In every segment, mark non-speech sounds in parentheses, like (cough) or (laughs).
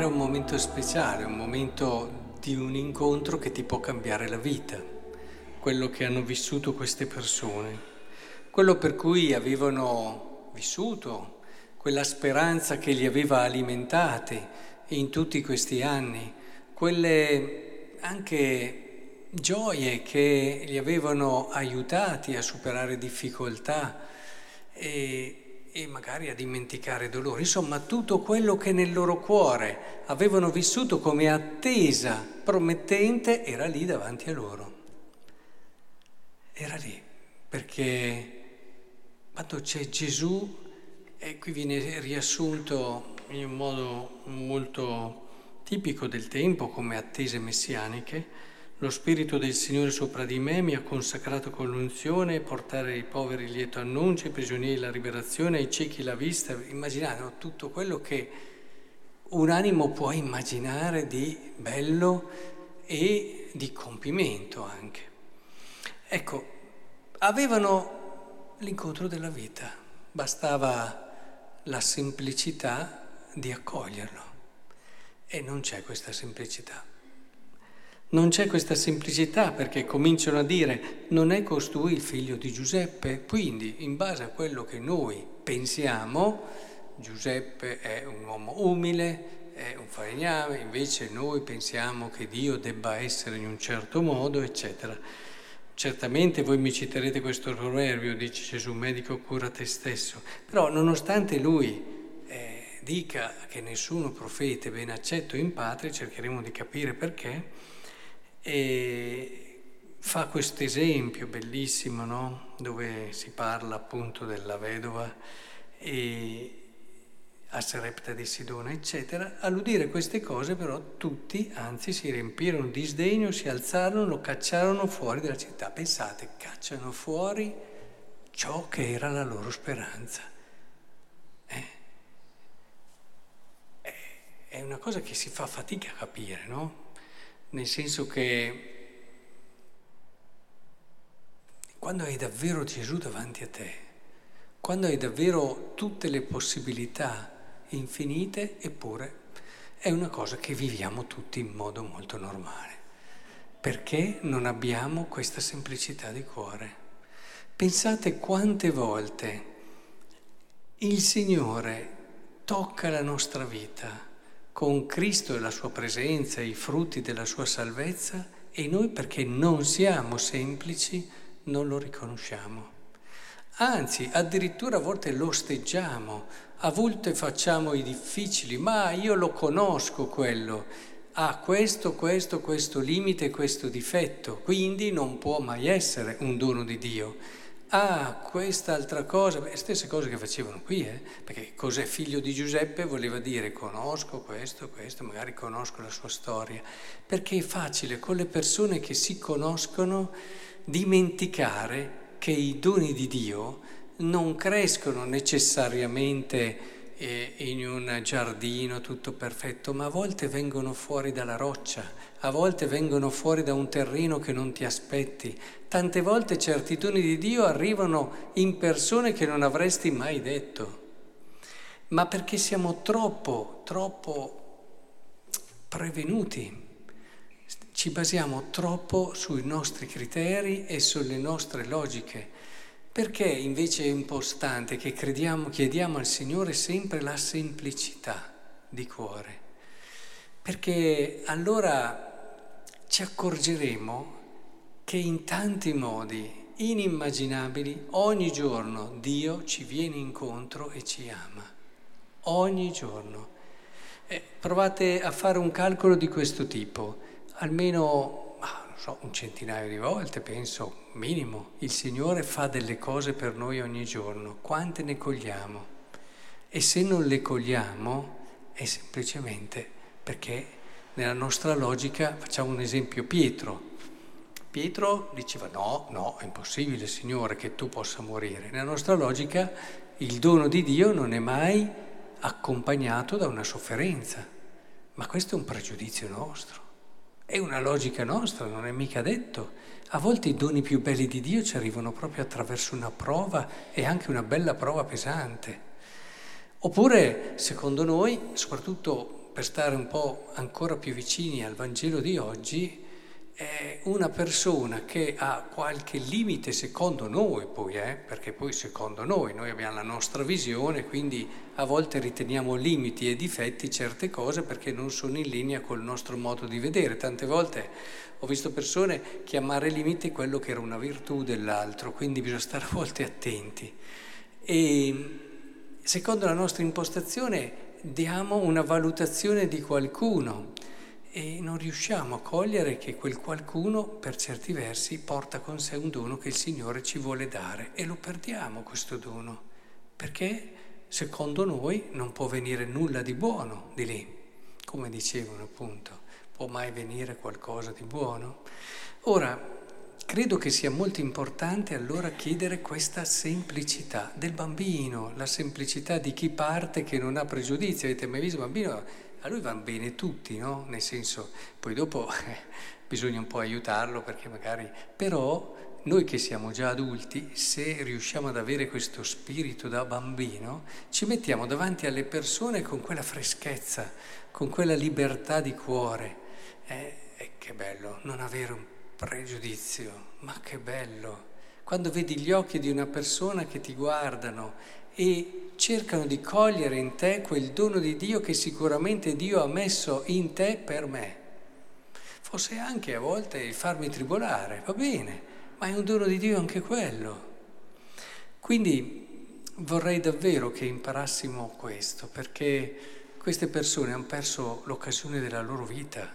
era un momento speciale, un momento di un incontro che ti può cambiare la vita, quello che hanno vissuto queste persone, quello per cui avevano vissuto, quella speranza che li aveva alimentati in tutti questi anni, quelle anche gioie che li avevano aiutati a superare difficoltà e e magari a dimenticare dolore, insomma tutto quello che nel loro cuore avevano vissuto come attesa promettente era lì davanti a loro. Era lì, perché quando c'è Gesù, e qui viene riassunto in un modo molto tipico del tempo come attese messianiche, lo Spirito del Signore sopra di me mi ha consacrato con l'unzione, portare ai poveri il lieto annuncio, ai prigionieri la liberazione, ai ciechi la vista. Immaginate no? tutto quello che un animo può immaginare di bello e di compimento anche. Ecco, avevano l'incontro della vita, bastava la semplicità di accoglierlo e non c'è questa semplicità. Non c'è questa semplicità perché cominciano a dire non è costui il figlio di Giuseppe, quindi in base a quello che noi pensiamo, Giuseppe è un uomo umile, è un falegname, invece noi pensiamo che Dio debba essere in un certo modo, eccetera. Certamente voi mi citerete questo proverbio, dice Gesù, medico cura te stesso, però nonostante lui eh, dica che nessuno profeta è ben accetto in patria, cercheremo di capire perché, e fa questo esempio bellissimo, no? dove si parla appunto della vedova e a Serepta di Sidona, eccetera. All'udire queste cose però tutti, anzi, si riempirono di sdegno, si alzarono, lo cacciarono fuori dalla città. Pensate, cacciano fuori ciò che era la loro speranza. Eh? È una cosa che si fa fatica a capire, no? Nel senso che quando hai davvero Gesù davanti a te, quando hai davvero tutte le possibilità infinite, eppure è una cosa che viviamo tutti in modo molto normale, perché non abbiamo questa semplicità di cuore. Pensate quante volte il Signore tocca la nostra vita con Cristo e la sua presenza, i frutti della sua salvezza e noi perché non siamo semplici non lo riconosciamo. Anzi, addirittura a volte lo osteggiamo, a volte facciamo i difficili, ma io lo conosco quello, ha questo, questo, questo limite, questo difetto, quindi non può mai essere un dono di Dio. Ah, quest'altra cosa, beh, stesse cose che facevano qui, eh? perché cos'è figlio di Giuseppe? Voleva dire conosco questo, questo, magari conosco la sua storia, perché è facile con le persone che si conoscono dimenticare che i doni di Dio non crescono necessariamente in un giardino tutto perfetto, ma a volte vengono fuori dalla roccia, a volte vengono fuori da un terreno che non ti aspetti. Tante volte certi doni di Dio arrivano in persone che non avresti mai detto, ma perché siamo troppo, troppo prevenuti. Ci basiamo troppo sui nostri criteri e sulle nostre logiche perché invece è importante che crediamo, chiediamo al Signore sempre la semplicità di cuore? Perché allora ci accorgeremo che in tanti modi inimmaginabili ogni giorno Dio ci viene incontro e ci ama. Ogni giorno. Eh, provate a fare un calcolo di questo tipo, almeno so, un centinaio di volte, penso, minimo, il Signore fa delle cose per noi ogni giorno. Quante ne cogliamo? E se non le cogliamo è semplicemente perché nella nostra logica, facciamo un esempio, Pietro. Pietro diceva no, no, è impossibile Signore che tu possa morire. Nella nostra logica il dono di Dio non è mai accompagnato da una sofferenza, ma questo è un pregiudizio nostro. È una logica nostra, non è mica detto. A volte i doni più belli di Dio ci arrivano proprio attraverso una prova e anche una bella prova pesante. Oppure, secondo noi, soprattutto per stare un po' ancora più vicini al Vangelo di oggi, una persona che ha qualche limite secondo noi poi, eh? perché poi secondo noi, noi abbiamo la nostra visione, quindi a volte riteniamo limiti e difetti certe cose perché non sono in linea col nostro modo di vedere. Tante volte ho visto persone chiamare limiti quello che era una virtù dell'altro, quindi bisogna stare a volte attenti. E secondo la nostra impostazione diamo una valutazione di qualcuno e non riusciamo a cogliere che quel qualcuno, per certi versi, porta con sé un dono che il Signore ci vuole dare e lo perdiamo questo dono, perché secondo noi non può venire nulla di buono di lì, come dicevano appunto, può mai venire qualcosa di buono? Ora, credo che sia molto importante allora chiedere questa semplicità del bambino, la semplicità di chi parte che non ha pregiudizi. Avete mai visto un bambino? A lui vanno bene tutti, no? Nel senso, poi dopo (laughs) eh, bisogna un po' aiutarlo perché magari... Però noi che siamo già adulti, se riusciamo ad avere questo spirito da bambino, ci mettiamo davanti alle persone con quella freschezza, con quella libertà di cuore. Eh, eh, che bello non avere un pregiudizio, ma che bello. Quando vedi gli occhi di una persona che ti guardano e cercano di cogliere in te quel dono di Dio che sicuramente Dio ha messo in te per me. Forse anche a volte farmi tribolare, va bene, ma è un dono di Dio anche quello. Quindi vorrei davvero che imparassimo questo, perché queste persone hanno perso l'occasione della loro vita,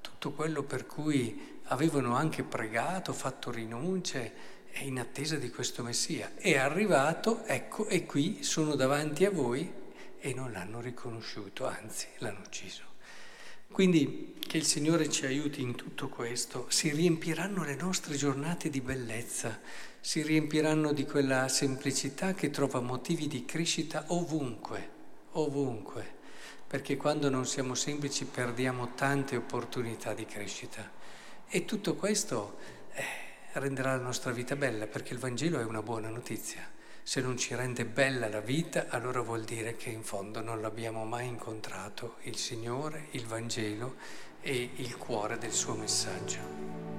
tutto quello per cui avevano anche pregato, fatto rinunce è in attesa di questo Messia. È arrivato, ecco, e qui sono davanti a voi e non l'hanno riconosciuto, anzi l'hanno ucciso. Quindi che il Signore ci aiuti in tutto questo, si riempiranno le nostre giornate di bellezza, si riempiranno di quella semplicità che trova motivi di crescita ovunque, ovunque, perché quando non siamo semplici perdiamo tante opportunità di crescita. E tutto questo... Eh, renderà la nostra vita bella, perché il Vangelo è una buona notizia. Se non ci rende bella la vita, allora vuol dire che in fondo non l'abbiamo mai incontrato il Signore, il Vangelo e il cuore del suo messaggio.